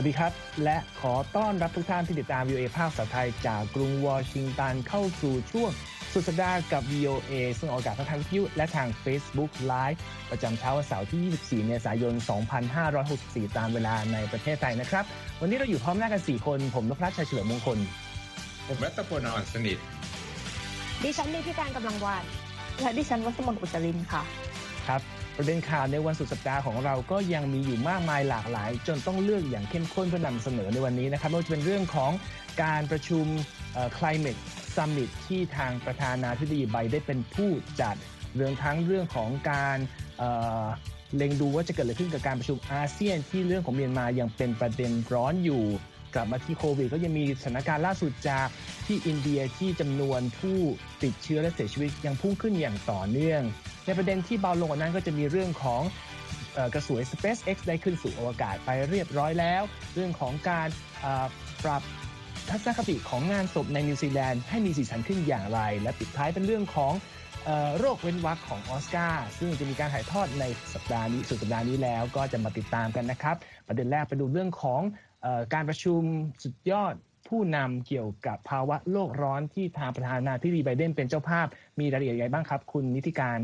วัสดีครับ และขอต้อนรับทุกท่านที่ติดตาม VOA ภาคภาษาไทย จากกรุงวอชิงตันเข้าสู่ช่วงสุดสัปดาห์กับ VOA ซึ่งออกอากาศทางวิทยุและทาง Facebook Live ประจำเช้าวันเสาร์ที่ 24 เมษายน 2564 ตามเวลาในประเทศไทยนะครับ วันนี้เราอยู่พร้อมหน้ากัน 4 คน ผมนพรัชชัยเฉลิมมงคล ผมรัตพลอ่อนสนิท ดิฉันนี่พี่การกำลังวานและดิฉันวัสมนอุจรินค่ะ ครับ ประเด็นข่าวในวันสุดสัปดาห์ของเราก็ยังมีอยู่มากมายหลากหลาย จนต้องเลือกอย่างเข้มข้นเพื่อนำเสนอในวันนี้นะครับไม่ว่าจะเป็นเรื่องของการประชุม climate summit ที่ทางประธานาธิบดีไบเดนเป็นผู้จัดเรื่องทั้งเรื่องของการเอ่อเล็งดูว่าจะเกิดอะไรขึ้นกับการประชุมอาเซียนที่เรื่องของเมียนมายังเป็นประเด็นร้อนอยู่ กลับมาที่โควิดก็ยังมีสถานการณ์ล่าสุดจากที่อินเดียที่จำนวนผู้ติดเชื้อและเสียชีวิตยังพุ่งขึ้นอย่างต่อเนื่อง ในประเด็นที่เบาลงกว่านั้นก็จะมีเรื่องของกระสวย SpaceX ได้ขึ้นสู่อวกาศไปเรียบร้อยแล้ว เรื่องของการปรับทัศนคติของงานศพในนิวซีแลนด์ให้มีสีสันขึ้นอย่างไร และปิดท้ายเป็นเรื่องของโรคเว้นวรรคของออสการ์ซึ่งจะมีการถ่ายทอดในสัปดาห์นี้สุดสัปดาห์นี้แล้วก็จะมาติดตามกันนะครับ ประเด็นแรกไปดูเรื่องของ การประชุมสุดยอดผู้นำเกี่ยวกับภาวะโลกร้อนที่ทางประธานาธิบดีไบเดนเป็นเจ้าภาพ มีรายละเอียดยังไงบ้างครับ คุณนิติการ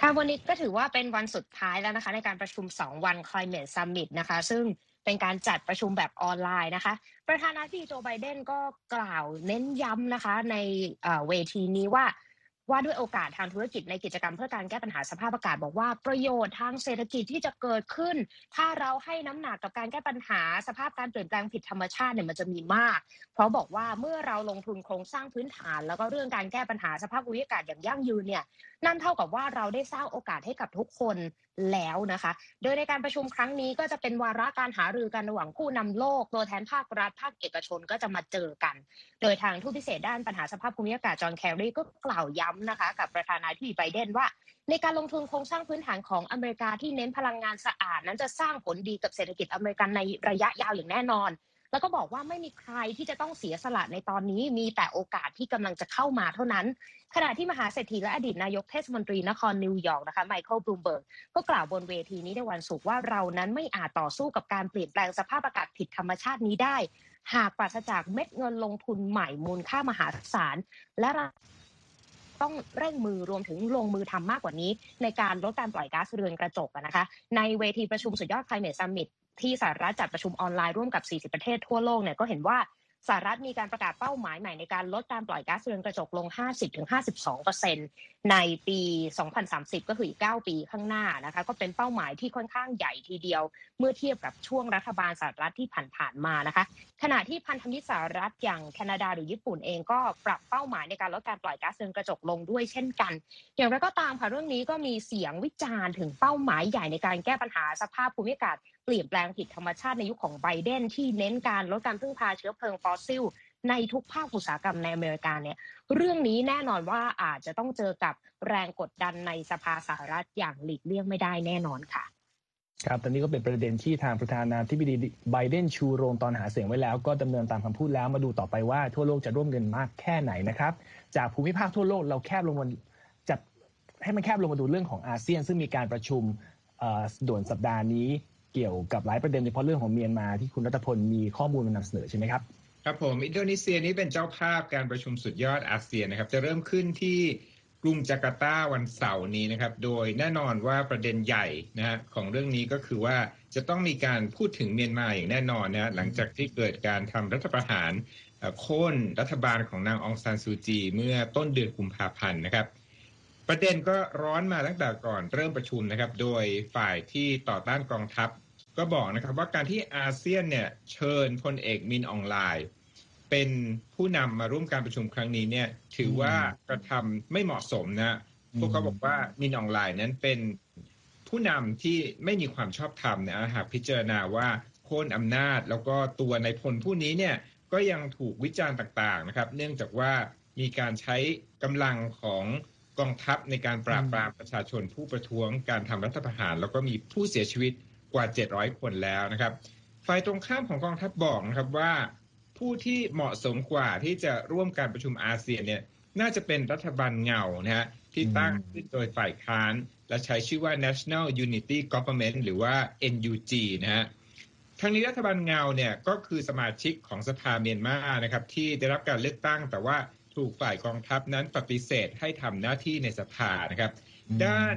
ค่ะวันนี้ก็ถือว่าเป็นวันสุดท้ายแล้วนะคะ ในการประชุม 2 วัน Climate Summit นะคะ ซึ่งเป็นการจัดประชุมแบบออนไลน์นะคะ ประธานาธิบดีโจไบเดนก็กล่าวเน้นย้ำนะคะ ในเอ่อเวทีนี้ว่า ว่าด้วยโอกาสทางธุรกิจในกิจกรรมเพื่อการแก้ปัญหาสภาพอากาศบอกว่าประโยชน์ทางเศรษฐกิจที่จะเกิดขึ้น ถ้าเราให้น้ำหนักกับการแก้ปัญหาสภาพการเปลี่ยนแปลงผิดธรรมชาติเนี่ยมันจะมีมาก เพราะบอกว่าเมื่อเราลงทุนโครงสร้างพื้นฐาน แล้วก็เรื่องการแก้ปัญหาสภาพภูมิอากาศอย่างยั่งยืนเนี่ยนั่นเท่ากับว่าเราได้สร้างโอกาสให้กับทุกคน แล้วนะคะ โดยในการประชุมครั้งนี้ก็จะเป็นวาระการหารือกันระหว่างผู้นำโลกตัวแทนภาครัฐภาคเอกชนก็จะมาเจอกัน โดยทางทูตพิเศษด้านปัญหาสภาพภูมิอากาศจอห์นแครีก็กล่าวย้ำนะคะ กับประธานาธิบดีไบเดนว่า ในการลงทุนโครงสร้างพื้นฐานของอเมริกาที่เน้นพลังงานสะอาด นั้นจะสร้างผลดีกับเศรษฐกิจอเมริกันในระยะยาวอย่างแน่นอน แล้วก็บอกว่าไม่มีใครที่จะต้องเสียสละในตอนนี้ มีแต่โอกาสที่กำลังจะเข้ามาเท่านั้น ขณะที่มหาเศรษฐีและอดีตนายกเทศมนตรีนครนิวยอร์กนะคะไมเคิลบลูมเบิร์กก็กล่าวบนเวทีนี้ในวันศุกร์ว่าเรานั้นไม่อาจต่อสู้กับการเปลี่ยนแปลงสภาพอากาศผิดธรรมชาตินี้ได้ หากปราศจากเม็ดเงินลงทุนใหม่มูลค่ามหาศาลและต้องเร่งมือรวมถึงลงมือทำมากกว่านี้ ในการลดการปล่อยก๊าซเรือนกระจกนะคะ ในเวทีประชุมสุดยอด Climate Summit ที่สหรัฐจัดประชุมออนไลน์ร่วมกับ 40 ประเทศทั่วโลกเนี่ยก็เห็นว่าสหรัฐมีการประกาศเป้าหมายใหม่ในการลดการปล่อยก๊าซเรือนกระจกลง 50-52%ในปี 2030 ก็คืออีก 9 ปีข้างหน้านะคะ ก็เป็นเป้าหมายที่ค่อนข้างใหญ่ทีเดียว เมื่อเทียบกับช่วงรัฐบาลสหรัฐที่ผ่านๆมานะคะ ขณะที่พันธมิตรสหรัฐอย่างแคนาดาหรือญี่ปุ่นเองก็ปรับเป้าหมายในการลดการปล่อยก๊าซเรือนกระจกลงด้วยเช่นกัน อย่างไรก็ตามค่ะเรื่องนี้ก็มีเสียงวิจารณ์ถึงเป้าหมายใหญ่ในการแก้ปัญหาสภาพภูมิอากาศ เปลี่ยนแปลงผิดธรรมชาติในยุคของไบเดนที่เน้นการลดการพึ่งพาเชื้อเพลิงฟอสซิลในทุกภาคอุตสาหกรรมในอเมริกาเนี่ยเรื่องนี้แน่นอนว่าอาจจะต้องเจอกับแรงกดดันในสภาสหรัฐอย่างหลีกเลี่ยงไม่ได้แน่นอนค่ะครับตอนนี้ก็เป็นประเด็นที่ทางประธานาธิบดีไบเดนชูโรงตอนหาเสียงไว้แล้ว ก็ดำเนินตามคำพูดแล้วมาดูต่อไปว่าทั่วโลกจะร่วมกันมากแค่ไหนนะครับ จากภูมิภาคทั่วโลกเราแคบลงมาจับให้มันแคบลงมาดูเรื่องของอาเซียน ซึ่งมีการประชุมอ่อด่วนสัปดาห์นี้ เกี่ยวกับหลายประเด็นโดยเฉพาะเรื่องของเมียนมาที่คุณรัตพลมีข้อมูลมานำเสนอใช่ไหมครับครับผมอินโดนีเซียนี้เป็นเจ้าภาพการประชุมสุดยอดอาเซียนนะครับ จะเริ่มขึ้นที่กรุงจาการ์ตาวันเสาร์นี้นะครับ โดยแน่นอนว่าประเด็นใหญ่นะฮะของเรื่องนี้ก็คือว่าจะต้องมีการพูดถึงเมียนมาอย่างแน่นอนนะฮะหลังจากที่เกิดการทำรัฐประหารโค่นรัฐบาลของนางองซานซูจีเมื่อต้นเดือนกุมภาพันธ์นะครับ ประเด็นก็ร้อนมาตั้งแต่ก่อนเริ่มประชุมนะครับ โดยฝ่ายที่ต่อต้านกองทัพ ก็บอกนะครับว่าการที่อาเซียนเนี่ยเชิญพลเอกมินออนไลน์เป็นผู้นำมาร่วมการประชุมครั้งนี้เนี่ยถือว่ากระทำไม่เหมาะสมนะพวกเขาบอกว่ามินออนไลน์นั้นเป็นผู้นำที่ไม่มีความชอบธรรมนะหากพิจารณาว่าโค่นอำนาจ แล้วก็ตัวในพลผู้นี้เนี่ยก็ยังถูกวิจารณ์ต่างๆนะครับ เนื่องจากว่ามีการใช้กำลังของกองทัพในการปราบปรามประชาชนผู้ประท้วงการทำรัฐประหาร แล้วก็มีผู้เสียชีวิต กว่า 700 คนแล้วนะครับ ฝ่ายตรงข้ามของกองทัพบอกนะครับว่า ผู้ที่เหมาะสมกว่าที่จะร่วมการประชุมอาเซียนเนี่ยน่าจะเป็นรัฐบาลเงานะฮะที่ตั้งขึ้นโดยฝ่ายค้าน และใช้ชื่อว่า National Unity Government หรือว่า NUG นะฮะทั้งนี้รัฐบาลเงาเนี่ยก็คือสมาชิกของสภาเมียนมานะครับที่ได้รับการเลือกตั้ง แต่ว่าถูกฝ่ายกองทัพนั้นปฏิเสธให้ทำหน้าที่ในสภานะครับ ด้าน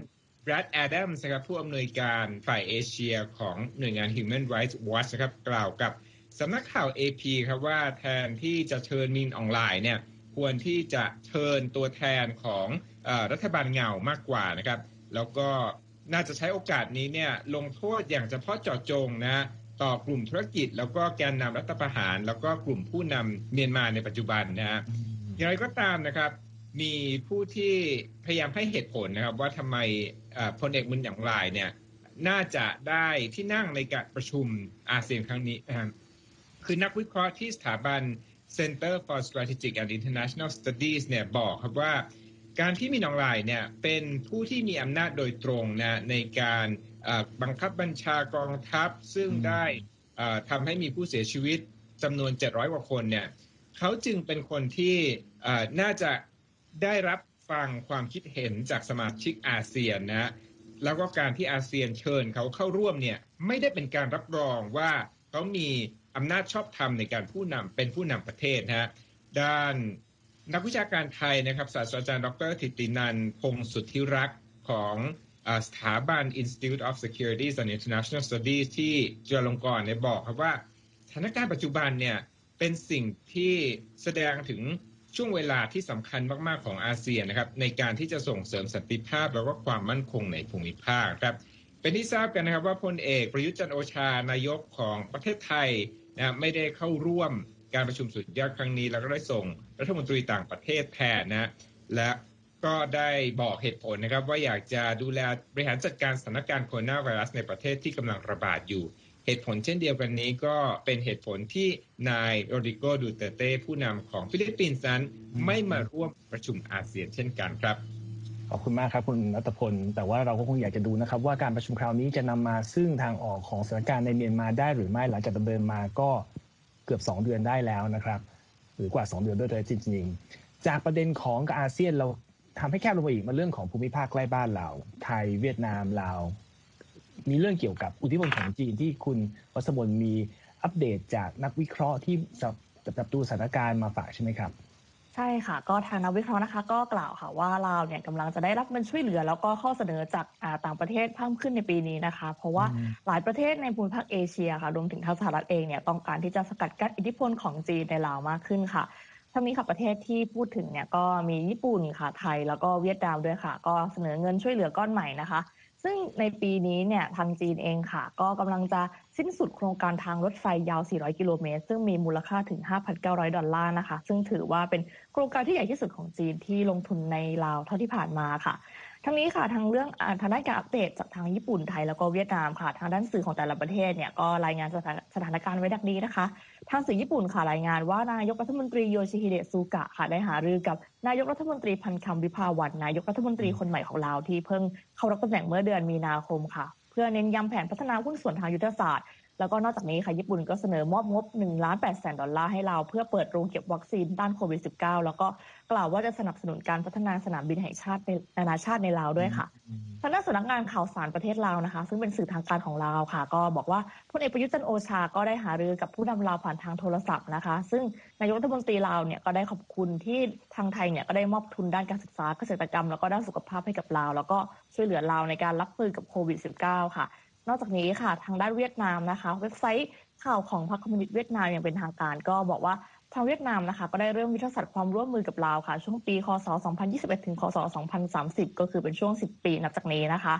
แบรดแอดัมส์นะครับผู้อำนวยการฝ่ายเอเชียของหน่วยงาน Human Rights Watch นะครับกล่าวกับสำนักข่าว AP ครับว่าแทนที่จะเชิญมินออนไลน์เนี่ยควรที่จะเชิญตัวแทนของอรัฐบาลเงามากกว่านะครับ แล้วก็น่าจะใช้โอกาสนี้เนี่ยลงโทษอย่างเฉพาะเจาะจงนะต่อกลุ่มธุรกิจ แล้วก็แกนนำรัฐประหาร แล้วก็กลุ่มผู้นำเมียนมาในปัจจุบันนะฮะอย่างไรก็ตามนะครับ มีผู้ที่พยายามให้เหตุผลนะครับว่าทำไม พลเอกมุนอย่างไรเนี่ยน่าจะได้ที่นั่งในการประชุมอาเซียนครั้งนี้นะครับคือนักวิเคราะห์ที่สถาบัน Center for Strategic and International Studies เนี่ยบอกครับว่า การที่มีนองลายเนี่ยเป็นผู้ที่มีอำนาจโดยตรงนะในการบังคับบัญชากองทัพ ซึ่งได้ทำให้มีผู้เสียชีวิตจำนวน 700 กว่าคนเนี่ยเขาจึงเป็นคนที่น่าจะได้รับ ฟังความคิดเห็นจากสมาชิกอาเซียนนะแล้วก็การที่อาเซียนเชิญเขาเข้าร่วมเนี่ยไม่ได้เป็นการรับรองว่าเขามีอำนาจชอบธรรมในการผู้นำเป็นผู้นำประเทศนะฮะด้านนักวิชาการไทยนะครับศาสตราจารย์ดรธิตินันพงสุทธิรักษ์ของสถาบัน Institute of Securities and International Studies ที่จุฬาลงกรณ์เนี่ยบอกครับว่าสถานการณ์ปัจจุบันเนี่ยเป็นสิ่งที่แสดงถึง ช่วงเวลาที่สำคัญมากๆของอาเซียนนะครับในการที่จะส่งเสริมสันติภาพแล้วก็ความมั่นคงในภูมิภาคครับเป็นที่ทราบกันนะครับว่าพลเอกประยุทธ์จันโอชานายกของประเทศไทยนะไม่ได้เข้าร่วมการประชุมสุดยอดครั้งนี้ แล้วก็ได้ส่งรัฐมนตรีต่างประเทศแทนนะและก็ได้บอกเหตุผลนะครับว่าอยากจะดูแลบริหารจัดการสถานการณ์โคโรนาไวรัสในประเทศที่กำลังระบาดอยู่ เหตุผลเช่นเดียวกันนี้ก็เป็นเหตุผลที่นายโรดิโกดูเตเต้ผู้นำของฟิลิปปินส์นั้นไม่มาร่วมประชุมอาเซียนเช่นกันครับขอบคุณมากครับคุณรัตพล แต่ว่าเราก็คงอยากจะดูนะครับ ว่าการประชุมคราวนี้จะนำมาซึ่งทางออกของสถานการณ์ในเมียนมาได้หรือไม่หลังจากดำเนินมาก็เกือบ 2 เดือนได้แล้วนะครับ หรือกว่า 2 เดือนด้วยเลยจริงๆ จากประเด็นของอาเซียนเราทำให้แคบลงไปอีกมาเรื่องของภูมิภาคใกล้บ้านเรา ไทยเวียดนามลาว มีเรื่องเกี่ยวกับอุทิพลของจีนที่คุณวัสมนมีอัปเดตจากนักวิเคราะห์ที่จับดูสถานการณ์มาฝากใช่ไหมครับใช่ค่ะ ก็ทางนักวิเคราะห์นะคะ ก็กล่าวค่ะว่าเราเนี่ยกำลังจะได้รับเงินช่วยเหลือ แล้วก็ข้อเสนอจากต่างประเทศเพิ่มขึ้นในปีนี้นะคะ เพราะว่าหลายประเทศในภูมิภาคเอเชียค่ะรวมถึงทางสหรัฐเองเนี่ยต้องการที่จะสกัดกั้นอิทธิพลของจีนในลาวมากขึ้นค่ะทั้งนี้ค่ะประเทศที่พูดถึงเนี่ยก็มีญี่ปุ่นค่ะไทยแล้วก็เวียดนามด้วยค่ะ ก็เสนอเงินช่วยเหลือก้อนใหม่นะคะ ซึ่งในปีนี้เนี่ยทางจีนเองค่ะ ก็กำลังจะสิ้นสุดโครงการทางรถไฟยาว 400 กิโลเมตร ซึ่งมีมูลค่าถึง 5,900 ดอลลาร์นะคะ ซึ่งถือว่าเป็นโครงการที่ใหญ่ที่สุดของจีนที่ลงทุนในลาวเท่าที่ผ่านมาค่ะ ทั้งนี้ค่ะทางเรื่องทางด้านการอัปเดตจากทางญี่ปุ่นไทยแล้วก็เวียดนามค่ะ ทางด้านสื่อของแต่ละประเทศเนี่ยก็รายงานสถานการณ์ไว้ดังนี้นะคะ ทางสื่อญี่ปุ่นค่ะรายงานว่านายกรัฐมนตรีโยชิฮิเดะซูกะค่ะได้หารือกับนายกรัฐมนตรีพันคำวิพาวันนายกรัฐมนตรีคนใหม่ของลาวที่เพิ่งเข้ารับตำแหน่งเมื่อเดือนมีนาคมค่ะ เพื่อเน้นย้ำแผนพัฒนาหุ้นส่วนทางยุทธศาสตร์ แล้วก็นอกจากนี้ค่ะญี่ปุ่นก็เสนอมอบงบ1ล้าน8แสนดอลลาร์ให้ลาว เพื่อเปิดโรงเก็บวัคซีนต้านโควิด -19 แล้วก็กล่าวว่าจะสนับสนุนการพัฒนาสนามบินแห่งชาติในนานาชาติในลาวด้วยค่ะทางด้านสำนักงานข่าวสารประเทศลาวนะคะ ซึ่งเป็นสื่อทางการของลาวค่ะ ก็บอกว่าพลเอกประยุทธ์จันโอชาก็ได้หารือกับผู้นำลาวผ่านทางโทรศัพท์นะคะ ซึ่งนายกรัฐมนตรีลาวเนี่ยก็ได้ขอบคุณที่ทางไทยเนี่ยก็ได้มอบทุนด้านการศึกษาเกษตรกรรม แล้วก็ด้านสุขภาพให้กับลาว แล้วก็ช่วยเหลือลาวในการรับมือกับโควิด -19 ค่ะ นอกจากนี้ค่ะทางด้านเวียดนามนะคะ เว็บไซต์ข่าวของพรรคคอมมิวนิสต์เวียดนามอย่างเป็นทางการ ก็บอกว่าทางเวียดนามนะคะ ก็ได้เริ่มยุทธศาสตร์ความร่วมมือกับลาวค่ะ ช่วงปี คศ 2021 ถึง คศ 2030 ก็คือเป็นช่วง 10 ปีนับจากนี้นะคะ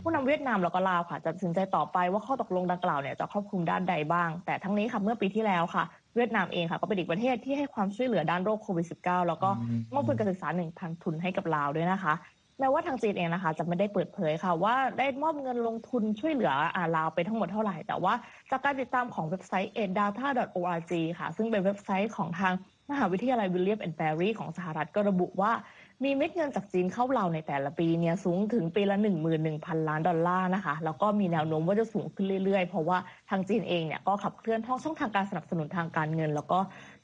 ผู้นำเวียดนามแล้วก็ลาวค่ะจะตัดสินใจต่อไปว่าข้อตกลงดังกล่าวเนี่ยจะครอบคลุมด้านใดบ้าง แต่ทั้งนี้ค่ะเมื่อปีที่แล้วค่ะ เวียดนามเองค่ะก็เป็นอีกประเทศที่ให้ความช่วยเหลือด้านโรคโควิด -19 แล้วก็มอบทุนการศึกษา1,000ทุนให้กับลาวด้วยนะคะ แม้ว่าทางจีนเองนะคะ จะไม่ได้เปิดเผยค่ะ ว่าได้มอบเงินลงทุนช่วยเหลืออ่าลาวไปทั้งหมดเท่าไหร่ แต่ว่าจากการติดตามของเว็บไซต์ AidData.org ค่ะ ซึ่งเป็นเว็บไซต์ของทางมหาวิทยาลัยวิลเลียมแอนด์แมรีของสหรัฐก็ระบุว่ามีเม็ดเงินจากจีนเข้าลาวในแต่ละปีเนี่ยสูงถึงปีละ 11,000 ล้านดอลลาร์นะคะ แล้วก็มีแนวโน้มว่าจะสูงขึ้นเรื่อยๆ เพราะว่าทางจีนเองเนี่ยก็ขับเคลื่อนท่องช่องทางการสนับสนุนทางการเงิน แล้วก็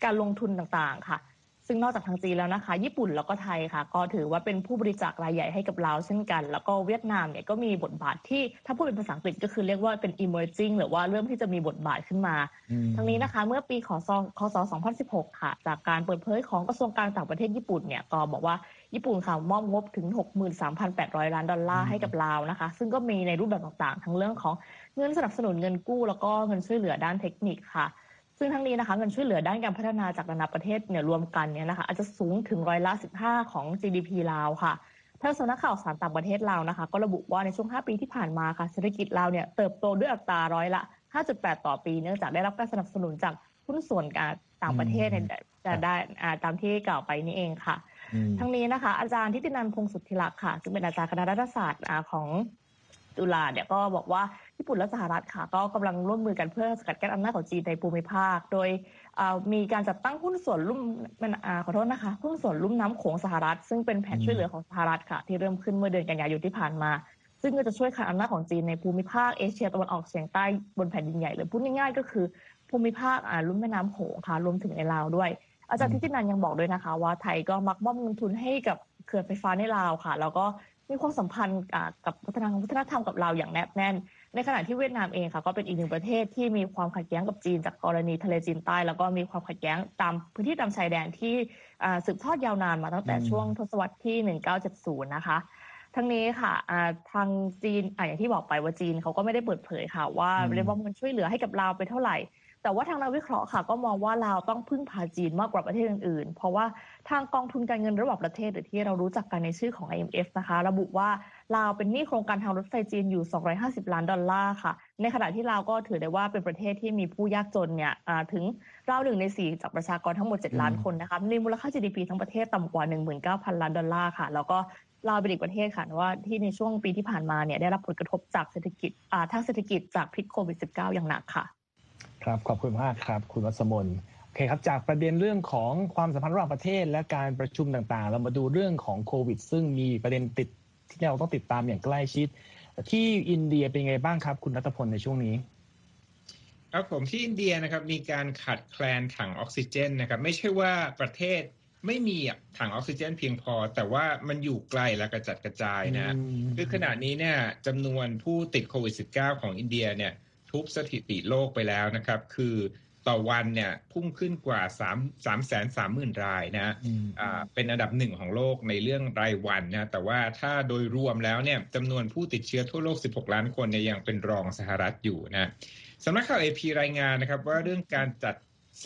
การลงทุนต่างๆค่ะ ซึ่งนอกจากทางจีนแล้วนะคะ ญี่ปุ่นแล้วก็ไทยค่ะ ก็ถือว่าเป็นผู้บริจาครายใหญ่ให้กับลาวเช่นกัน แล้วก็เวียดนามเนี่ยก็มีบทบาทที่ถ้าพูดเป็นภาษาอังกฤษก็คือเรียกว่าเป็น emerging หรือว่าเริ่มที่จะมีบทบาทขึ้นมา ทั้งนี้นะคะ เมื่อปีคศคศ2016 ค่ะ จากการเปิดเผยของกระทรวงการต่างประเทศญี่ปุ่นเนี่ยก็บอกว่าญี่ปุ่นค่ะมอบงบถึง 63,800 ล้านดอลลาร์ให้กับลาวนะคะ ซึ่งก็มีในรูปแบบต่างๆ ทั้งเรื่องของเงินสนับสนุนเงินกู้ แล้วก็เงินช่วยเหลือด้านเทคนิคค่ะ ซึ่งทั้งนี้นะคะเงินช่วยเหลือด้านการพัฒนาจากนานาประเทศเนี่ยรวมกันเนี่ยนะคะอาจจะสูงถึงร้อยละ 15 ของ GDP ลาวค่ะทางสำนักข่าวสารต่างประเทศลาวนะคะ ก็ระบุว่าในช่วง 5 ปีที่ผ่านมาค่ะเศรษฐกิจลาวเนี่ยเติบโตด้วยอัตราร้อยละ 5.8 ต่อปีเนื่องจากได้รับการสนับสนุนจากหุ้นส่วนการต่างประเทศเนี่ยจะได้ตามที่กล่าวไปนี่เองค่ะ ทั้งนี้นะคะ อาจารย์ทิตินันพงศ์สุทธิลักษ์ค่ะ ซึ่งเป็นอาจารย์คณะรัฐศาสตร์ของตุลาเนี่ยก็บอกว่า ญี่ปุ่นและสหรัฐค่ะ ก็กำลังร่วมมือกันเพื่อสกัดกั้นอำนาจของจีนในภูมิภาค โดยมีการจัดตั้งหุ้นส่วนลุ่มขอโทษนะคะหุ้นส่วนลุ่มน้ำโขงสหรัฐ ซึ่งเป็นแผนช่วยเหลือของสหรัฐค่ะ ที่เริ่มขึ้นเมื่อเดือนกันยายนที่ผ่านมา ซึ่งก็จะช่วยขัดอำนาจของจีนในภูมิภาคเอเชียตะวันออกเฉียงใต้บนแผ่นดินใหญ่เลยพูดง่ายๆ ก็คือภูมิภาคลุ่มแม่น้ำโขงค่ะรวมถึงในลาวด้วย อาจารย์ทิตินันยังบอกด้วยนะคะ ว่าไทยก็มักมอบเงินทุนให้กับเขื่อนไฟฟ้าในลาวค่ะ แล้วก็มีความสัมพันธ์กับวัฒนธรรมวัฒนธรรมกับเราอย่างแนบแน่น ในขณะที่เวียดนามเองค่ะก็เป็นอีกหนึ่งประเทศที่มีความขัดแย้งกับจีนจากกรณีทะเลจีนใต้ แล้วก็มีความขัดแย้งตามพื้นที่ตามชายแดนที่สืบทอดยาวนานมาตั้งแต่ช่วงทศวรรษที่ 1970 นะคะทั้งนี้ค่ะทางจีนอย่างที่บอกไปว่าจีนเขาก็ไม่ได้เปิดเผยค่ะ ว่าเรียกว่ามันช่วยเหลือให้กับเราไปเท่าไหร่ แต่ว่าทางนักวิเคราะห์ค่ะ ก็มองว่าลาวต้องพึ่งพาจีนมากกว่าประเทศอื่นๆ เพราะว่าทางกองทุนการเงินระหว่างประเทศหรือที่เรารู้จักกันในชื่อของ IMF นะคะ ระบุว่า ลาวเป็นหนี้โครงการทางรถไฟจีนอยู่ 250 ล้านดอลลาร์ค่ะ ในขณะที่ลาวก็ถือได้ว่าเป็นประเทศที่มีผู้ยากจนเนี่ยถึงราวหนึ่งในสี่จากประชากรทั้งหมด 7 ล้านคนนะคะมีมูลค่า GDP ทั้งประเทศต่ำกว่า 19,000 ล้านดอลลาร์ค่ะ แล้วก็ลาวเป็นอีกประเทศค่ะว่าที่ในช่วงปีที่ผ่านมาเนี่ยได้รับผลกระทบจากเศรษฐกิจทางเศรษฐกิจจากพิษโควิด -19 อย่างหนักค่ะ ครับขอบคุณมากครับ คุณวัสมนโอเคครับจากประเด็นเรื่องของความสัมพันธ์ระหว่างประเทศและการประชุมต่างๆ เรามาดูเรื่องของโควิด ซึ่งมีประเด็นติด ที่เราต้องติดตามอย่างใกล้ชิด ที่อินเดียเป็นไงบ้างครับ คุณรัตพลในช่วงนี้ ครับผมที่อินเดียนะครับมีการขาดแคลนถังออกซิเจนนะครับไม่ใช่ว่าประเทศไม่มีถังออกซิเจนเพียงพอ แต่ว่ามันอยู่ไกลและกระจัดกระจายนะคือขณะนี้เนี่ยจำนวนผู้ติดโควิด -19 ของอินเดียเนี่ยทุบสถิติโลกไปแล้วนะครับ คือ ต่อวันเนี่ยพุ่งขึ้นกว่า3 3แสนสามหมื่นรายนะอ่าเป็นอันดับหนึ่งของโลกในเรื่องรายวันนะแต่ว่าถ้าโดยรวมแล้วเนี่ยจำนวนผู้ติดเชื้อทั่วโลก 16 ล้านคนเนี่ยยังเป็นรองสหรัฐอยู่นะสำนักข่าวเอพีรายงานนะครับ ว่าเรื่องการจัด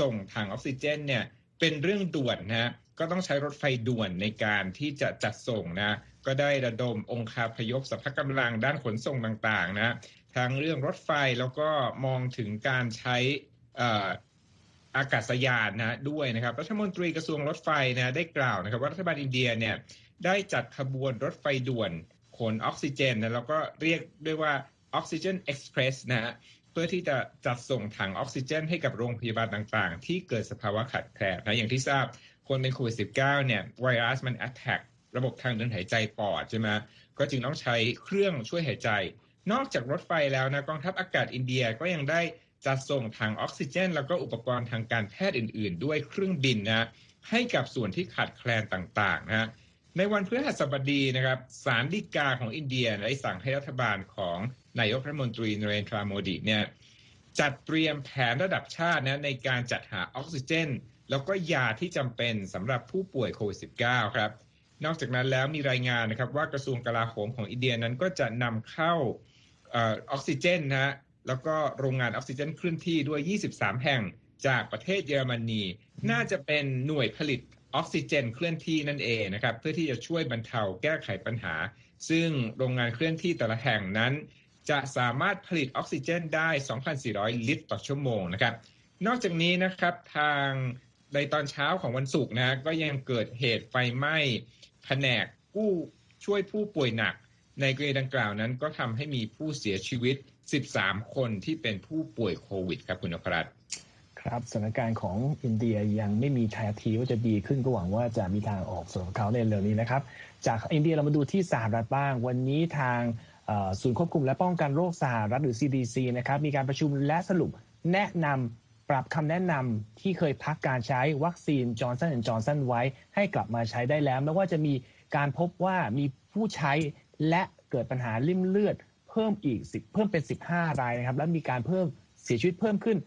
ส่งถังออกซิเจนเนี่ยเป็นเรื่องด่วนนะก็ต้องใช้รถไฟด่วนในการที่จะจัดส่งนะก็ได้ระดมองคาพยพสัพพะกำลังด้านขนส่งต่างๆนะทั้งเรื่องรถไฟแล้วก็มองถึงการใช้ อากาศยานนะด้วยนะครับรัฐมนตรีกระทรวงรถไฟนะได้กล่าวนะครับ ว่ารัฐบาลอินเดียเนี่ยได้จัดขบวนรถไฟด่วนขนออกซิเจนนะแล้วก็เรียกด้วยว่าออกซิเจนเอ็กซ์เพรสนะฮะเพื่อที่จะจัดส่งถังออกซิเจน ให้กับโรงพยาบาลต่างๆ ที่เกิดสภาวะขาดแคลนนะอย่างที่ทราบคนเป็นโควิด -19 เนี่ยไวรัสมันแอตแทกระบบทางเดินหายใจปอดใช่ไหมก็จึงต้องใช้เครื่องช่วยหายใจ นอกจากรถไฟแล้วนะกองทัพอากาศอินเดียก็ยังได้ จัดส่งถังออกซิเจน แล้วก็อุปกรณ์ทางการแพทย์อื่น ๆ ด้วยเครื่องบินนะให้กับส่วนที่ขาดแคลนต่าง ๆ นะในวันพฤหัสบดีนะครับสารดีกาของอินเดียได้สั่งให้รัฐบาลของนายกรัฐมนตรีนเรนทราโมดีเนี่ยจัดเตรียมแผนระดับชาตินะในการจัดหาออกซิเจน แล้วก็ยาที่จำเป็นสำหรับผู้ป่วยโควิด -19 ครับ นอกจากนั้นแล้วมีรายงานนะครับว่ากระทรวงกลาโหมของอินเดียนั้นก็จะนำเข้าออกซิเจนนะ แล้วก็โรงงานออกซิเจนเคลื่อนที่ด้วย 23 แห่งจากประเทศเยอรมนี น่าจะเป็นหน่วยผลิตออกซิเจนเคลื่อนที่นั่นเองนะครับ เพื่อที่จะช่วยบรรเทาแก้ไขปัญหา ซึ่งโรงงานเคลื่อนที่แต่ละแห่งนั้น จะสามารถผลิตออกซิเจนได้ 2,400 ลิตรต่อชั่วโมงนะครับ นอกจากนี้นะครับทางในตอนเช้าของวันศุกร์นะก็ยังเกิดเหตุไฟไหม้แผนกกู้ช่วยผู้ป่วยหนัก ในกรณีดังกล่าวนั้นก็ทำให้มีผู้เสียชีวิต 13 คนที่เป็นผู้ป่วยโควิดครับคุณนพรัตน์ครับสถานการณ์ของอินเดียยังไม่มีท่าทีว่าจะดีขึ้นก็หวังว่าจะมีทางออกสำหรับเขาในเร็วนี้นะครับ จากอินเดียเรามาดูที่สหรัฐบ้าง วันนี้ทางศูนย์ควบคุมและป้องกันโรคสหรัฐหรือ CDC นะครับมีการประชุมและสรุปแนะนำปรับคำแนะนำที่เคยพักการใช้วัคซีนจอห์นสันจอห์นสันไว้ให้กลับมาใช้ได้แล้วแม้ว่าจะมีการพบว่ามีผู้ใช้และเกิดปัญหาลิ่มเลือด เพิ่มอีก10เพิ่มเป็น 15 รายนะครับ และมีการเพิ่มเสียชีวิตเพิ่มขึ้น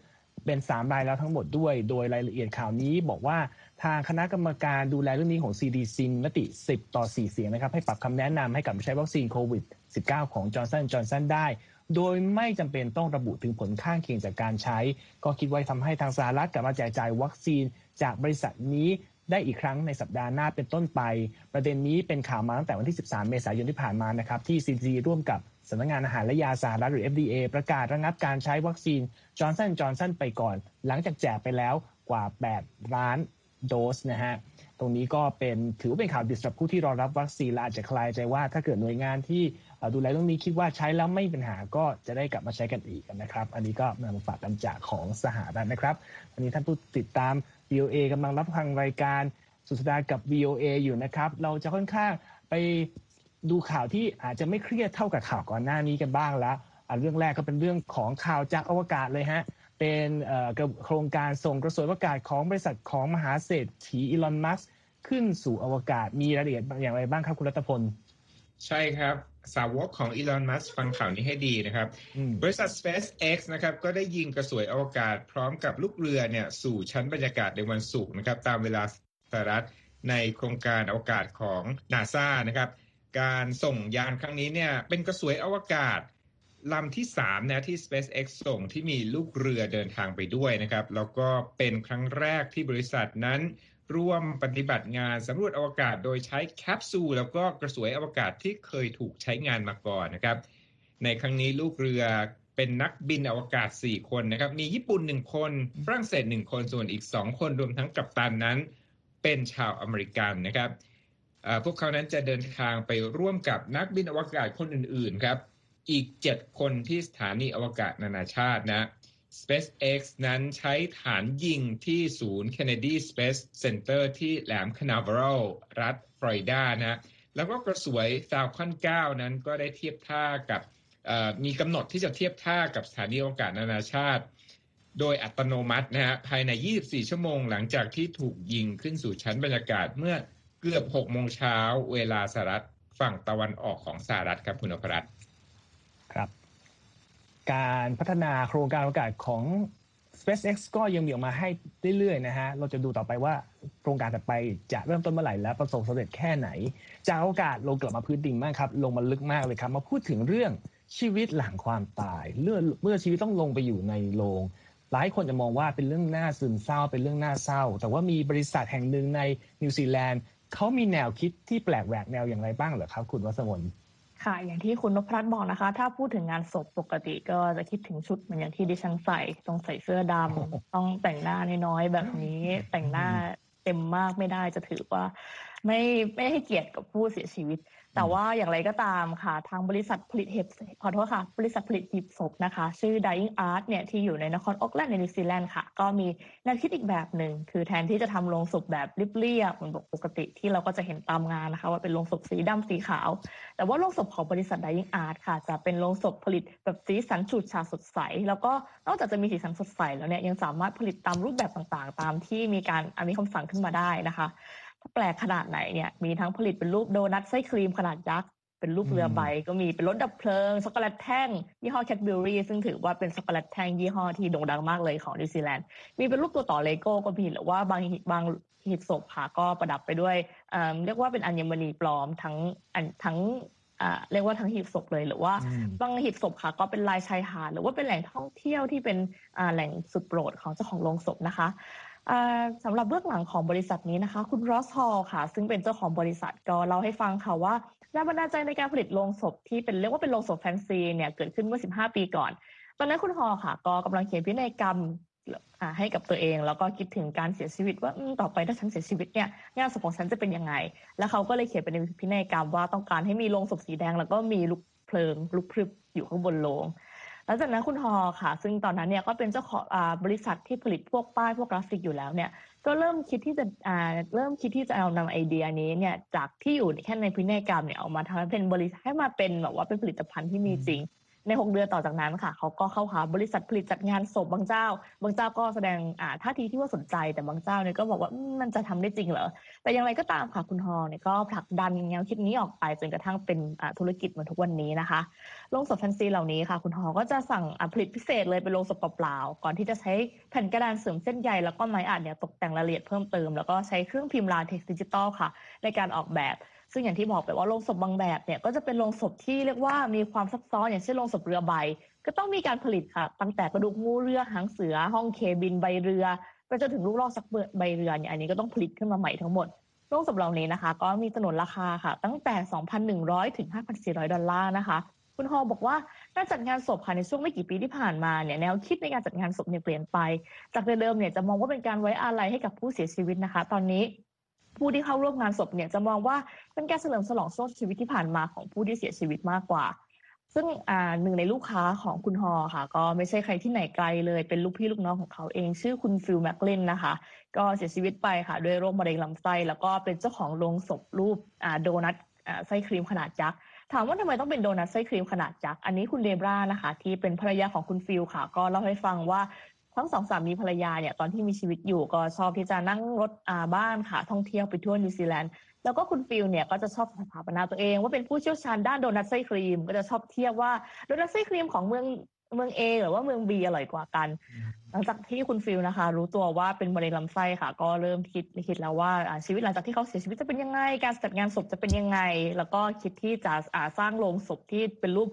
เป็น 3 รายแล้วทั้งหมดด้วย โดยรายละเอียดข่าวนี้บอกว่าทางคณะกรรมการดูแลเรื่องนี้ของ CDC มติ 10 ต่อ 4 เสียงนะครับ ให้ปรับคำแนะนำให้กลับใช้วัคซีนโควิด 19 ของจอห์นสันจอร์นสันได้ โดยไม่จำเป็นต้องระบุถึงผลข้างเคียงจากการใช้ ก็คิดไว้ทำให้ทางสหรัฐกลับมาแจกจ่ายวัคซีนจากบริษัทนี้ ได้อีกครั้งในสัปดาห์หน้าเป็นต้นไป ประเด็นนี้เป็นข่าวมาตั้งแต่วันที่ 13 เมษายนที่ผ่านมานะครับที่ CDC ร่วมกับสำนักงานอาหารและยาสหรัฐหรือ FDA ประกาศระงับการใช้วัคซีนจอห์นสันจอห์นสันไปก่อน หลังจากแจกไปแล้วกว่า 8 ล้านโดสนะฮะตรงนี้ก็เป็นถือเป็นข่าวดีสำหรับผู้ที่รอรับวัคซีนและอาจจะคลายใจว่าถ้าเกิดหน่วยงานที่ ดูแลเรื่องนี้คิดว่าใช้แล้วไม่มีปัญหาก็จะได้กลับมาใช้กันอีกนะครับ อันนี้ก็นำฝากกันจากของสหรัฐนะครับอันนี้ท่านผู้ติดตาม VOA กำลังรับฟังรายการสุดสัปดาห์กับ VOA อยู่นะครับ เราจะค่อนข้างไปดูข่าวที่อาจจะไม่เครียดเท่ากับข่าวก่อนหน้านี้กันบ้างแล้วเรื่องแรกก็เป็นเรื่องของข่าวจากอวกาศเลยฮะเป็นโครงการส่งกระสวยอวกาศของบริษัทของมหาเศรษฐีอีลอนมัสขึ้นสู่อวกาศมีรายละเอียดอย่างไรบ้างครับคุณรัตพล ใช่ครับ สาวกของอีลอน มัสฟังข่าวนี้ให้ดีนะครับ บริษัท SpaceX นะครับก็ได้ยิงกระสวยอวกาศพร้อมกับลูกเรือเนี่ยสู่ชั้นบรรยากาศในวันศุกร์นะครับตามเวลาสหรัฐในโครงการอวกาศของนาซานะครับ การส่งยานครั้งนี้เนี่ยเป็นกระสวยอวกาศลำที่3นะที่ SpaceX ส่งที่มีลูกเรือเดินทางไปด้วยนะครับ แล้วก็เป็นครั้งแรกที่บริษัทนั้น ร่วมปฏิบัติงานสำรวจอวกาศโดยใช้แคปซูลแล้วก็กระสวยอวกาศที่เคยถูกใช้งานมาก่อนนะครับ ในครั้งนี้ลูกเรือเป็นนักบินอวกาศ 4 คนนะครับ มีญี่ปุ่น 1 คน ฝรั่งเศส 1 คน ส่วนอีก 2 คนรวมทั้งกัปตันนั้น เป็นชาวอเมริกันนะครับ พวกเขานั้นจะเดินทางไปร่วมกับนักบินอวกาศคนอื่น ๆ ครับ อีก 7 คนที่สถานีอวกาศนานาชาตินะ SpaceX นั้นใช้ฐานยิงที่ศูนย์ Kennedy Space Center ที่แหลมคานาเวรัลรัฐฟลอริดานะแล้วก็กระสวย Falcon 9 นั้นก็ได้เทียบท่ากับมีกำหนดที่จะเทียบท่ากับสถานีอวกาศนานาชาติ โดยอัตโนมัตินะฮะภายใน 24 ชั่วโมงหลังจากที่ถูกยิงขึ้นสู่ชั้นบรรยากาศเมื่อเกือบ 6 โมงเช้าเวลาสหรัฐฝั่งตะวันออกของสหรัฐครับคุณอภรัตน์ การพัฒนาโครงการอวกาศของ SpaceX ก็ยังมีออกมาให้เรื่อยๆนะฮะ เราจะดูต่อไปว่าโครงการถัดไปจะเริ่มต้นเมื่อไหร่และประสบสำเร็จแค่ไหน จากอวกาศลงกลับมาพื้นดินมากครับ ลงมาลึกมากเลยครับ มาพูดถึงเรื่องชีวิตหลังความตายเมื่อเมื่อชีวิตต้องลงไปอยู่ในโรงหลายคนจะมองว่าเป็นเรื่องน่าซึมเศร้า เป็นเรื่องน่าเศร้า แต่ว่ามีบริษัทแห่งหนึ่งในนิวซีแลนด์เขามีแนวคิดที่แปลกแหวกแนวอย่างไรบ้างเหรอครับ คุณวัสมน ค่ะ อย่างที่คุณนพรัตน์บอกนะคะ ถ้าพูดถึงงานศพปกติก็จะคิดถึงชุดเหมือนอย่างที่ดิฉันใส่ต้องใส่เสื้อดำต้องแต่งหน้าน้อยๆแบบนี้แต่งหน้าเต็มมากไม่ได้จะถือว่า ไม่ไม่ให้เกียรติกับผู้เสียชีวิต แต่ว่าอย่างไรก็ตามค่ะ ทางบริษัทผลิตเห็บขอโทษค่ะ บริษัทผลิตหีบศพนะคะ ชื่อ Dying Art เนี่ยที่อยู่ในนครโอ๊คแลนด์ในนิวซีแลนด์ค่ะ ก็มีแนวคิดอีกแบบหนึ่ง คือแทนที่จะทำโรงศพแบบเรียบๆเหมือนปกติที่เราก็จะเห็นตามงานนะคะ ว่าเป็นโรงศพสีดำสีขาว แต่ว่าโรงศพของบริษัท Dying Art ค่ะ จะเป็นโรงศพผลิตแบบสีสันฉูดฉาดสดใส แล้วก็นอกจากจะมีสีสันสดใสแล้วเนี่ยยังสามารถผลิตตามรูปแบบต่างๆ ตามที่มีการมีคำสั่งขึ้นมาได้นะคะ แปลกขนาดไหนเนี่ยมีทั้งผลิตเป็นรูปโดนัทไส้ครีมขนาดยักษ์เป็นรูปเรือใบ ก็มีเป็นรถดับเพลิงช็อกโกแลตแท่งยี่ห้อแคดเบอรี่ซึ่งถือว่าเป็นช็อกโกแลตแท่งยี่ห้อที่โด่งดังมากเลยของนิวซีแลนด์มีเป็นรูปตัวต่อเลโก้ก็มีหรือว่าบางบางหีบศพค่ะก็ประดับไปด้วยเรียกว่าเป็นอัญมณีปลอมทั้งทั้งเรียกว่าทั้งหีบศพเลยหรือว่าบางหีบศพค่ะ ก็เป็นลายชายหาดหรือว่าเป็นแหล่งท่องเที่ยวที่เป็นแหล่งสุดโปรดของเจ้าของโลงศพนะคะ สำหรับเบื้องหลังของบริษัทนี้นะคะ คุณรอสฮอลค่ะ ซึ่งเป็นเจ้าของบริษัทก็เล่าให้ฟังค่ะว่าแรงบันดาลใจในการผลิตโลงศพที่เป็นเรียกว่าเป็นโลงศพแฟนซีเนี่ยเกิดขึ้นเมื่อ 15 ปีก่อน ตอนนั้นคุณฮอลค่ะ ก็กำลังเขียนพินัยกรรมให้กับตัวเอง แล้วก็คิดถึงการเสียชีวิตว่าต่อไปถ้าฉันเสียชีวิตเนี่ยงานศพของฉันจะเป็นยังไง แล้วเขาก็เลยเขียนเป็นพินัยกรรมว่าต้องการให้มีโลงศพสีแดง แล้วก็มีลูกเพลิงลุกพรึบอยู่ข้างบนโลง หลังจากนั้นคุณฮอลค่ะ ซึ่งตอนนั้นเนี่ยก็เป็นเจ้าของบริษัทที่ผลิตพวกป้ายพวกกราฟิกอยู่แล้วเนี่ยก็เริ่มคิดที่จะเริ่มคิดที่จะเอานำไอเดียนี้เนี่ยจากที่อยู่แค่ในพินัยกรรมเนี่ยออกมาทำให้เป็นบริษัทให้มาเป็นแบบว่าเป็นผลิตภัณฑ์ที่มีจริง ใน 6 เดือนต่อจากนั้นค่ะเขาก็เข้าหาบริษัทผลิตจัดงานศพบางเจ้า บางเจ้าก็แสดงท่าทีที่ว่าสนใจแต่บางเจ้าเนี่ยก็บอกว่ามันจะทำได้จริงเหรอแต่อย่างไรก็ตามค่ะคุณฮอเนี่ยก็ผลักดันแนวคิดนี้ออกไปจนกระทั่งเป็นธุรกิจมาทุกวันนี้นะคะโรงศพแฟนซีเหล่านี้ค่ะ คุณฮอก็จะสั่งผลิตพิเศษเลยเป็นโรงศพเปล่าๆก่อนที่จะใช้แผ่นกระดานเสริมเส้นใยแล้วก็ไม้อัดเนี่ยตกแต่งรายละเอียดเพิ่มเติมแล้วก็ใช้เครื่องพิมพ์ลายเท็กซ์ดิจิตอลค่ะ ในการออกแบบ ซึ่งอย่างที่บอกไปว่าโลงศพบางแบบเนี่ยก็จะเป็นโลงศพที่เรียกว่ามีความซับซ้อนอย่างเช่นโลงศพเรือใบ ก็ต้องมีการผลิตค่ะ ตั้งแต่กระดูกงูเรือหางเสือ ห้อง cabin ใบเรือไปจนถึงลูกรอกชักใบเรือเนี่ยอันนี้ก็ต้องผลิตขึ้นมาใหม่ทั้งหมดโลงศพเหล่านี้นะคะ ก็มีสนนราคาค่ะ ตั้งแต่ 2,100 ถึง 5,400 ดอลลาร์นะคะ คุณฮอลบอกว่าการจัดงานศพค่ะในช่วงไม่กี่ปีที่ผ่านมาเนี่ยแนวคิดในการจัดงานศพเนี่ยเปลี่ยนไป จากเดิมเนี่ยจะมองว่าเป็นการไว้อาลัยให้กับผู้เสียชีวิตนะคะ ตอนนี้ ผู้ที่เข้าร่วมงานศพเนี่ยจะมองว่าเป็นการเฉลิมฉลองโซ่ชีวิตที่ผ่านมาของผู้ที่เสียชีวิตมากกว่า ซึ่งหนึ่งในลูกค้าของคุณฮอค่ะ ก็ไม่ใช่ใครที่ไหนไกลเลย เป็นลูกพี่ลูกน้องของเขาเอง ชื่อคุณฟิลแมคลินนะคะ ก็เสียชีวิตไปค่ะ ด้วยโรคมะเร็งลำไส้แล้วก็เป็นเจ้าของโรงศพรูปโดนัทไส้ครีมขนาดยักษ์ถามว่าทำไมต้องเป็นโดนัทไส้ครีมขนาดยักษ์ อันนี้คุณเดบรานะคะ ที่เป็นภรรยาของคุณฟิลค่ะ ก็เล่าให้ฟังว่า ทั้งสองสามีภรรยาเนี่ยตอนที่มีชีวิตอยู่ก็ชอบที่จะนั่งรถอ่าบ้านค่ะท่องเที่ยวไปทั่วนิวซีแลนด์แล้วก็คุณฟิลเนี่ยก็จะชอบสถาปนาตัวเอง ว่าเป็นผู้เชี่ยวชาญด้านโดนัทไส้ครีม ก็จะชอบเทียบว่าโดนัทไส้ครีมของเมืองเมือง A หรือว่าเมือง B อร่อยกว่ากัน หลังจากที่คุณฟิลนะคะ รู้ตัวว่าเป็นมะเร็งลำไส้ค่ะ ก็เริ่มคิดคิดแล้วว่าชีวิตหลังจากที่เขาเสียชีวิตจะเป็นยังไง การจัดงานศพจะเป็นยังไง แล้วก็คิดที่จะสร้างโลงศพที่เป็นรูป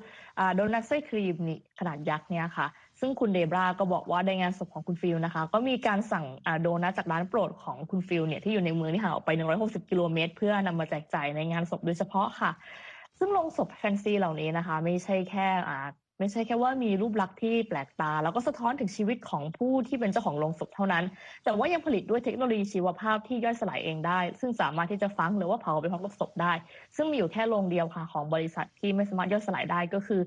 โดนัทไส้ครีมนี่ขนาดยักษ์เนี่ยค่ะ ซึ่งคุณเดบราก็บอกว่าในงานศพของคุณฟิลนะคะ ก็มีการสั่งโดนัทจากร้านโปรดของคุณฟิลเนี่ยที่อยู่ในเมืองที่ห่างออกไป 160 กิโลเมตร เพื่อนำมาแจกจ่ายในงานศพโดยเฉพาะค่ะ ซึ่งโลงศพแฟนซีเหล่านี้นะคะ ไม่ใช่แค่อ่าไม่ใช่แค่ว่ามีรูปลักษณ์ที่แปลกตา แล้วก็สะท้อนถึงชีวิตของผู้ที่เป็นเจ้าของโลงศพเท่านั้น แต่ว่ายังผลิตด้วยเทคโนโลยีชีวภาพที่ย่อยสลายเองได้ ซึ่งสามารถที่จะฝังหรือว่าเผาไปพร้อมกับศพได้ ซึ่งมีอยู่แค่โลงเดียวค่ะของบริษัทที่ไม่สามารถย่อยสลายได้ก็คือ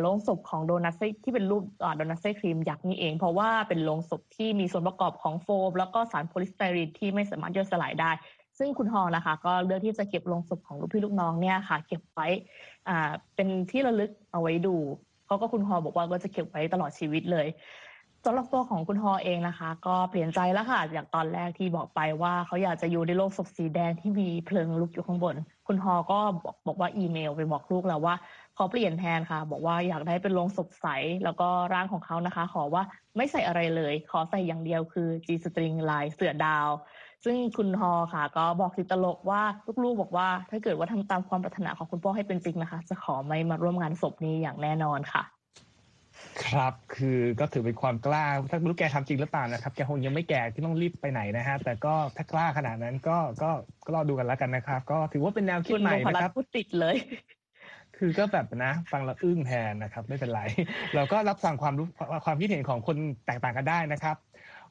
โลงศพของโดนัทที่เป็นรูปโดนัทไส้ครีมยักษ์นี่เอง เพราะว่าเป็นโลงศพที่มีส่วนประกอบของโฟม แล้วก็สารโพลิสไตรีนที่ไม่สามารถย่อยสลายได้ ซึ่งคุณฮอนะคะ ก็เลือกที่จะเก็บโลงศพของลูกพี่ลูกน้องเนี่ยค่ะ เก็บไว้เป็นที่ระลึกเอาไว้ดูเขาก็คุณฮอบอกว่าก็จะเก็บไว้ตลอดชีวิตเลยำหรับตัวของคุณฮอเองนะคะ ก็เปลี่ยนใจแล้วค่ะจากตอนแรกที่บอกไปว่าเขาอยากจะอยู่ในโลกศพสีแดงที่มีเพลิงลุกอยู่ข้างบน คุณฮอก็บอกบอกว่าอีเมลไปบอกลูกแล้วว่าขอเปลี่ยนแทนค่ะ บอกว่าอยากได้เป็นโรงศพใสแล้วก็ร่างของเขานะคะ ขอว่าไม่ใส่อะไรเลย ขอใส่อย่างเดียวคือจีสตริงลายเสือดาว ซึ่งคุณฮอค่ะ ก็บอกติดตลกว่าลูกๆบอกว่า ถ้าเกิดว่าทำตามความปรารถนาของคุณพ่อให้เป็นจริงนะคะ จะขอไม่มาร่วมงานศพนี้อย่างแน่นอนค่ะ ครับ คือก็ถือเป็นความกล้า ถ้าไม่รู้แกทำจริงหรือเปล่านะครับ แกคงยังไม่แก่ที่ต้องรีบไปไหนนะฮะ แต่ก็ถ้ากล้าขนาดนั้นก็ก็ก็รอดูกันแล้วกันนะครับ ก็ถือว่าเป็นแนวคิดใหม่นะครับพูดติดเลย คือก็แบบนะ ฟังแล้วอึ้งแทนนะครับ ไม่เป็นไร เราก็รับฟังความรู้ความคิดเห็นของคนแตกต่างกันได้นะครับ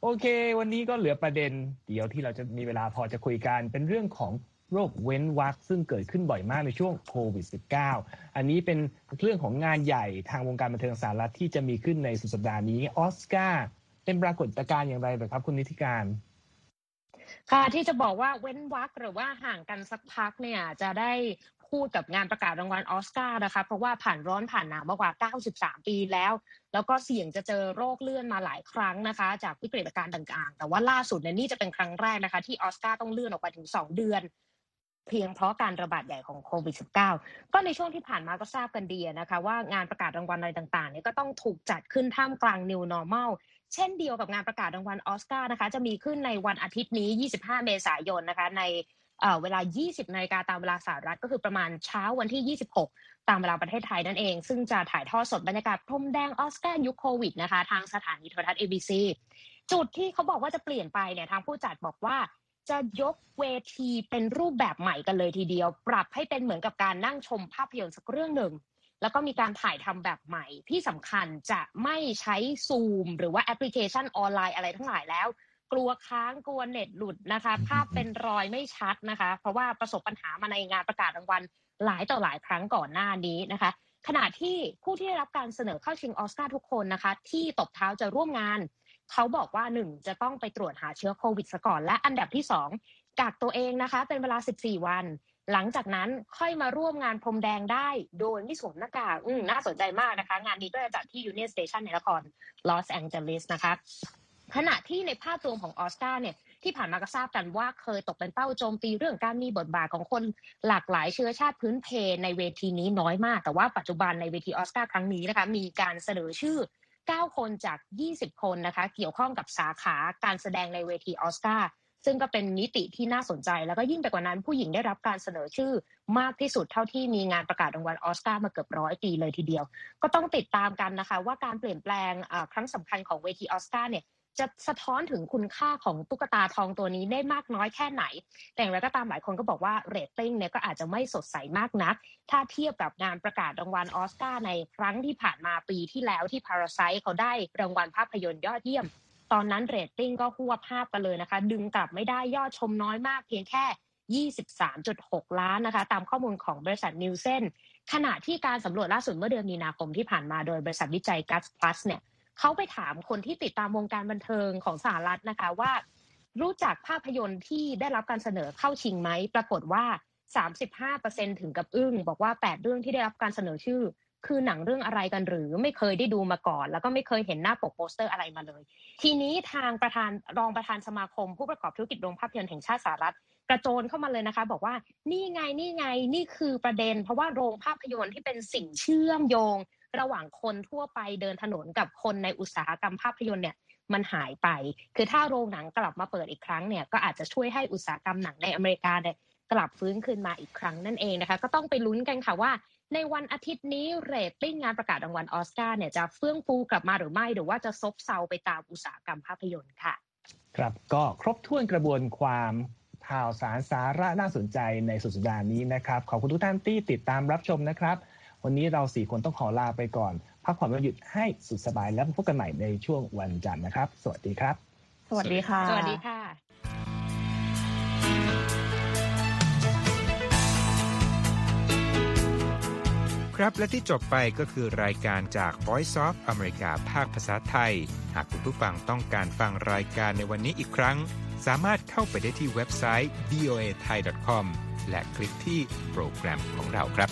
โอเค วันนี้ก็เหลือประเด็น เดี๋ยวที่เราจะมีเวลาพอจะคุยกันเป็นเรื่องของ โรคเว้นวักซึ่งเกิดขึ้นบ่อยมากในช่วงโควิด -19 อันนี้เป็นเรื่องของงานใหญ่ทางวงการบันเทิงสารัฐที่จะมีขึ้นในสุดสัปดาห์นี้ออสการ์เป็นปรากฏการณ์อย่างไรแบบครับ คุณนิติการค่ะที่จะบอกว่าเว้นวักหรือว่าห่างกันสักพักเนี่ยจะได้พูดกับงานประกาศรางวัลออสการ์นะคะ เพราะว่าผ่านร้อนผ่านหนาวมากกว่า 93 ปีแล้ว แล้วก็เสี่ยงจะเจอโรคเลื่อนมาหลายครั้งนะคะ จากวิกฤตการณ์ต่างๆ แต่ว่าล่าสุดเนี่ยนี่จะเป็นครั้งแรกนะคะ ที่ออสการ์ต้องเลื่อนออกไปถึง 2 เดือน เพียงเพราะการระบาดใหญ่ของโควิด -19 ก็ในช่วงที่ผ่านมาก็ทราบกันดีนะคะว่างานประกาศรางวัลอะไรต่างๆเนี่ยก็ต้องถูกจัดขึ้นท่ามกลาง New Normal เช่นเดียวกับงานประกาศรางวัลออสการ์นะคะจะมีขึ้นในวันอาทิตย์นี้ 25 เมษายนนะคะในเวลา 20 นาฬิกาตามเวลาสหรัฐก็คือประมาณเช้าวันที่ 26 ตามเวลาประเทศไทยนั่นเอง ซึ่งจะถ่ายทอดสดบรรยากาศพรมแดงออสการ์ยุคโควิดนะคะ ทางสถานีโทรทัศน์ ABC จุดที่เขาบอกว่าจะเปลี่ยนไปเนี่ยทางผู้จัดบอกว่า จะยกเวทีเป็นรูปแบบใหม่กันเลยทีเดียว ปรับให้เป็นเหมือนกับการนั่งชมภาพยนตร์สักเรื่องหนึ่ง แล้วก็มีการถ่ายทำแบบใหม่ ที่สำคัญจะไม่ใช้ซูม หรือว่าแอปพลิเคชันออนไลน์อะไรทั้งหลายแล้ว กลัวค้างกลัวเน็ตหลุดนะคะ ภาพเป็นรอยไม่ชัดนะคะ เพราะว่าประสบปัญหามาในงานประกาศรางวัลหลายต่อหลายครั้งก่อนหน้านี้นะคะ ขณะที่ผู้ที่ได้รับการเสนอเข้าชิงออสการ์ทุกคนนะคะ ที่ตบเท้าจะร่วมงาน เขาบอกว่าหนึ่งจะต้องไปตรวจหาเชื้อโควิดซะก่อนและอันดับที่สองกักตัวเองนะคะ เป็นเวลา 14 วัน หลังจากนั้นค่อยมาร่วมงานพรมแดงได้โดยไม่สวมหน้ากากอือ น่าสนใจมากนะคะ งานนี้ก็จะจัดที่ Union Station ในนครลอสแองเจลิสนะคะขณะที่ในภาพรวมของออสการ์เนี่ยที่ผ่านมาก็ทราบกันว่าเคยตกเป็นเป้าโจมตีเรื่องการมีบทบาทของคนหลากหลายเชื้อชาติพื้นเพในเวทีนี้น้อยมาก แต่ว่าปัจจุบันในเวทีออสการ์ครั้งนี้นะคะมีการเสนอชื่อ 9 คนจาก 20 คนนะคะ เกี่ยวข้องกับสาขาการแสดงในเวทีออสการ์ซึ่งก็เป็นมิติที่น่าสนใจ แล้วก็ยิ่งไปกว่านั้นผู้หญิงได้รับการเสนอชื่อมากที่สุดเท่าที่มีงานประกาศรางวัลออสการ์มาเกือบร้อยปีเลยทีเดียว ก็ต้องติดตามกันนะคะ ว่าการเปลี่ยนแปลงครั้งสำคัญของเวทีออสการ์เนี่ย จะสะท้อนถึงคุณค่าของตุ๊กตาทองตัวนี้ได้มากน้อยแค่ไหน แต่อย่างไรก็ตามหลายคนก็บอกว่าเรตติ้งเนี่ยก็อาจจะไม่สดใสมากนัก ถ้าเทียบกับงานประกาศรางวัลออสการ์ในครั้งที่ผ่านมาปีที่แล้วที่ Parasite เขาได้รางวัลภาพยนตร์ยอดเยี่ยม ตอนนั้นเรตติ้งก็ฮวบฮาบกันเลยนะคะ ดึงกลับไม่ได้ยอดชมน้อยมากเพียงแค่ 23.6 ล้านนะคะ ตามข้อมูลของบริษัท Nielsen ขณะที่การสำรวจล่าสุดเมื่อเดือนมีนาคมที่ผ่านมาโดยบริษัทวิจัย Guts Plus เนี่ย เขาไปถามคนที่ติดตามวงการบันเทิงของสหรัฐนะคะว่า รู้จักภาพยนตร์ที่ได้รับการเสนอเข้าชิงไหม ปรากฏว่า 35%ถึงกับอึ้ง บอกว่า 8 เรื่องที่ได้รับการเสนอชื่อ คือหนังเรื่องอะไรกันหรือไม่เคยได้ดูมาก่อน แล้วก็ไม่เคยเห็นหน้าปกโปสเตอร์อะไรมาเลย ทีนี้ทางประธานรองประธานสมาคม ผู้ประกอบธุรกิจโรงภาพยนตร์แห่งชาติสหรัฐกระโจนเข้ามาเลยนะคะ บอกว่านี่ไงนี่ไงนี่คือประเด็น เพราะว่าโรงภาพยนตร์ที่เป็นสิ่งเชื่อมโยง ระหว่างคนทั่วไปเดินถนนกับคนในอุตสาหกรรมภาพยนตร์เนี่ยมันหายไป คือถ้าโรงหนังกลับมาเปิดอีกครั้งเนี่ยก็อาจจะช่วยให้อุตสาหกรรมหนังในอเมริกาเนี่ยกลับฟื้นคืนมาอีกครั้งนั่นเองนะคะ ก็ต้องไปลุ้นกันค่ะว่า ในวันอาทิตย์นี้เรตติ้งงานประกาศรางวัลออสการ์เนี่ยจะเฟื่องฟูกลับมาหรือไม่ หรือว่าจะซบเซาไปตามอุตสาหกรรมภาพยนตร์ค่ะ ครับก็ครบถ้วนกระบวนความข่าวสารสาระน่าสนใจในสุดสัปดาห์นี้นะครับ ขอบคุณทุกท่านที่ติดตามรับชมนะครับ วันนี้เราสี่คนต้องขอลาไปก่อน พักผ่อนวันหยุดให้สุดสบายแล้วพบกันใหม่ในช่วงวันจันทร์นะครับ สวัสดีครับ สวัสดีค่ะ สวัสดีค่ะครับและที่จบไปก็คือรายการจาก Voice of America ภาคภาษาไทย หากคุณผู้ฟังต้องการฟังรายการในวันนี้อีกครั้ง สามารถเข้าไปได้ที่เว็บไซต์ voa thai com และคลิกที่โปรแกรมของเราครับ